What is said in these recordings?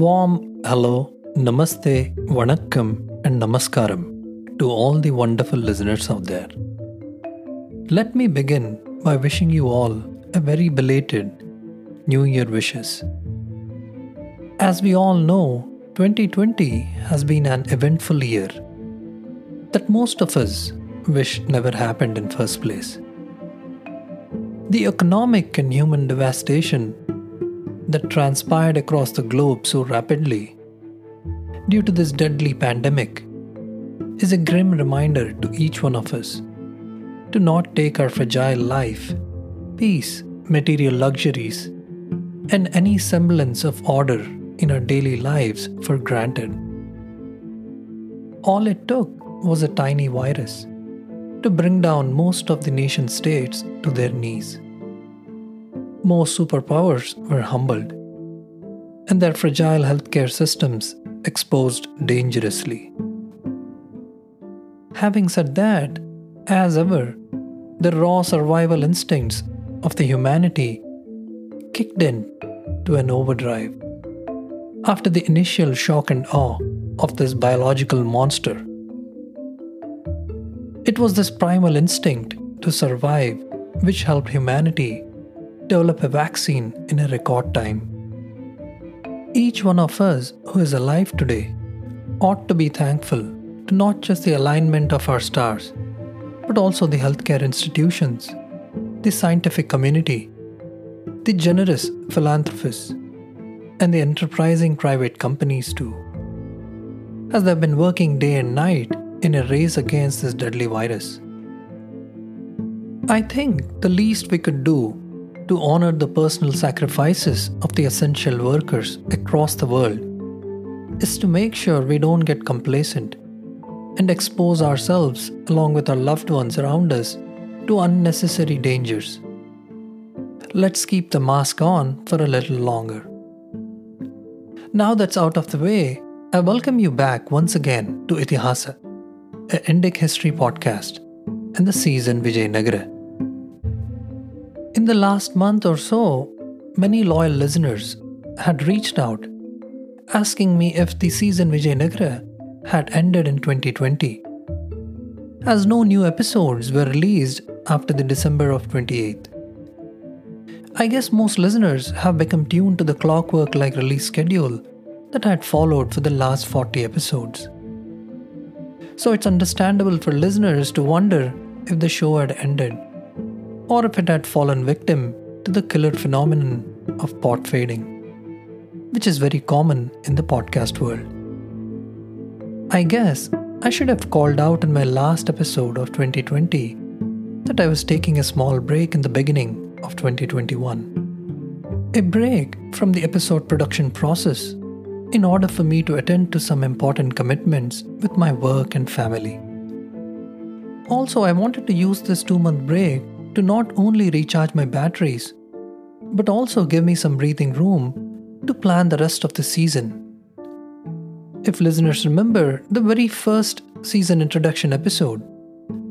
Warm hello, namaste, vanakkam, and namaskaram to all the wonderful listeners out there. Let me begin by wishing you all a very belated New Year wishes. As we all know, 2020 has been an eventful year that most of us wish never happened in first place. The economic and human devastation that transpired across the globe so rapidly due to this deadly pandemic is a grim reminder to each one of us to not take our fragile life, peace, material luxuries, and any semblance of order in our daily lives for granted. All it took was a tiny virus to bring down most of the nation states to their knees most superpowers were humbled, and their fragile healthcare systems exposed dangerously. Having said that, as ever, the raw survival instincts of the humanity kicked in to an overdrive. After the initial shock and awe of this biological monster, it was this primal instinct to survive which helped humanity develop a vaccine in a record time. Each one of us who is alive today ought to be thankful to not just the alignment of our stars, but also the healthcare institutions, the scientific community, the generous philanthropists, and the enterprising private companies too, as they've been working day and night in a race against this deadly virus. I think the least we could do to honor the personal sacrifices of the essential workers across the world is to make sure we don't get complacent and expose ourselves along with our loved ones around us to unnecessary dangers. Let's keep the mask on for a little longer. Now that's out of the way, I welcome you back once again to Itihasa, a Indic history podcast, and the season Vijayanagara. In the last month or so, many loyal listeners had reached out asking me if the season Vijayanagara had ended in 2020, as no new episodes were released after the December of 28th. I guess most listeners have become tuned to the clockwork like release schedule that had followed for the last 40 episodes. So it's understandable for listeners to wonder if the show had ended or if it had fallen victim to the killer phenomenon of pod fading, which is very common in the podcast world. I guess I should have called out in my last episode of 2020 that I was taking a small break in the beginning of 2021. A break from the episode production process in order for me to attend to some important commitments with my work and family. Also, I wanted to use this two month break to not only recharge my batteries, but also give me some breathing room to plan the rest of the season. If listeners remember the very first season introduction episode,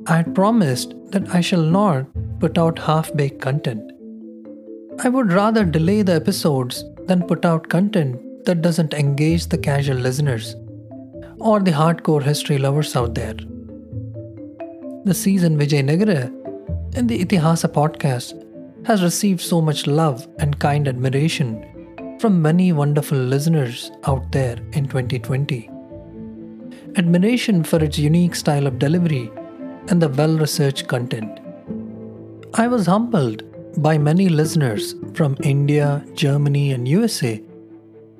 I had promised that I shall not put out half baked content. I would rather delay the episodes than put out content that doesn't engage the casual listeners or the hardcore history lovers out there. The season Vijay Vijayanagara and the Itihasa podcast has received so much love and kind admiration from many wonderful listeners out there in 2020. Admiration for its unique style of delivery and the well researched content. I was humbled by many listeners from India, Germany, and USA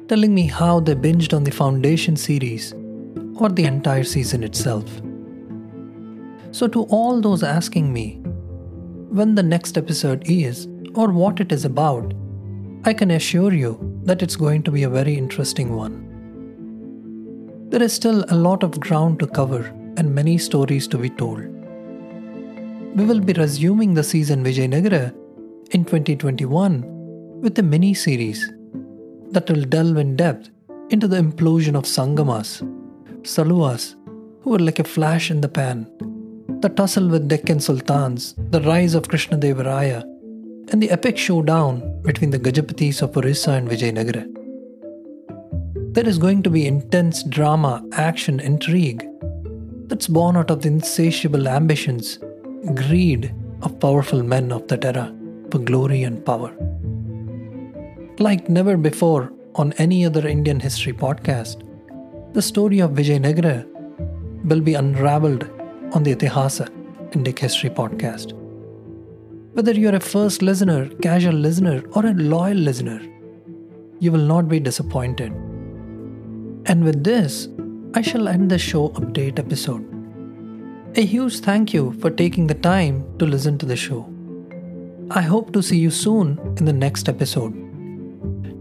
telling me how they binged on the Foundation series or the entire season itself. So, to all those asking me, when the next episode is or what it is about, I can assure you that it's going to be a very interesting one. There is still a lot of ground to cover and many stories to be told. We will be resuming the season Vijayanagara in 2021 with a mini series that will delve in depth into the implosion of Sangamas, Saluvas, who were like a flash in the pan the tussle with Deccan sultans, the rise of Krishna Devaraya, and the epic showdown between the Gajapatis of Orissa and Vijayanagara. There is going to be intense drama, action, intrigue that's born out of the insatiable ambitions, greed of powerful men of that era for glory and power. Like never before on any other Indian history podcast, the story of Vijayanagara will be unraveled on the Itihasa Indic History podcast. Whether you're a first listener, casual listener, or a loyal listener, you will not be disappointed. And with this, I shall end the show update episode. A huge thank you for taking the time to listen to the show. I hope to see you soon in the next episode.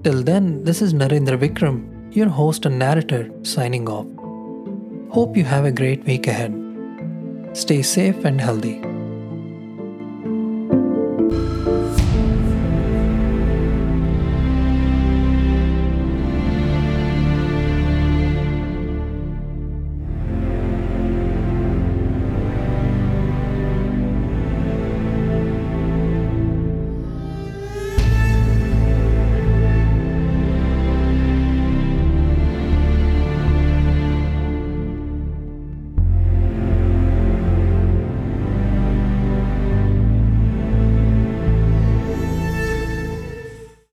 Till then, this is Narendra Vikram, your host and narrator, signing off. Hope you have a great week ahead. Stay safe and healthy.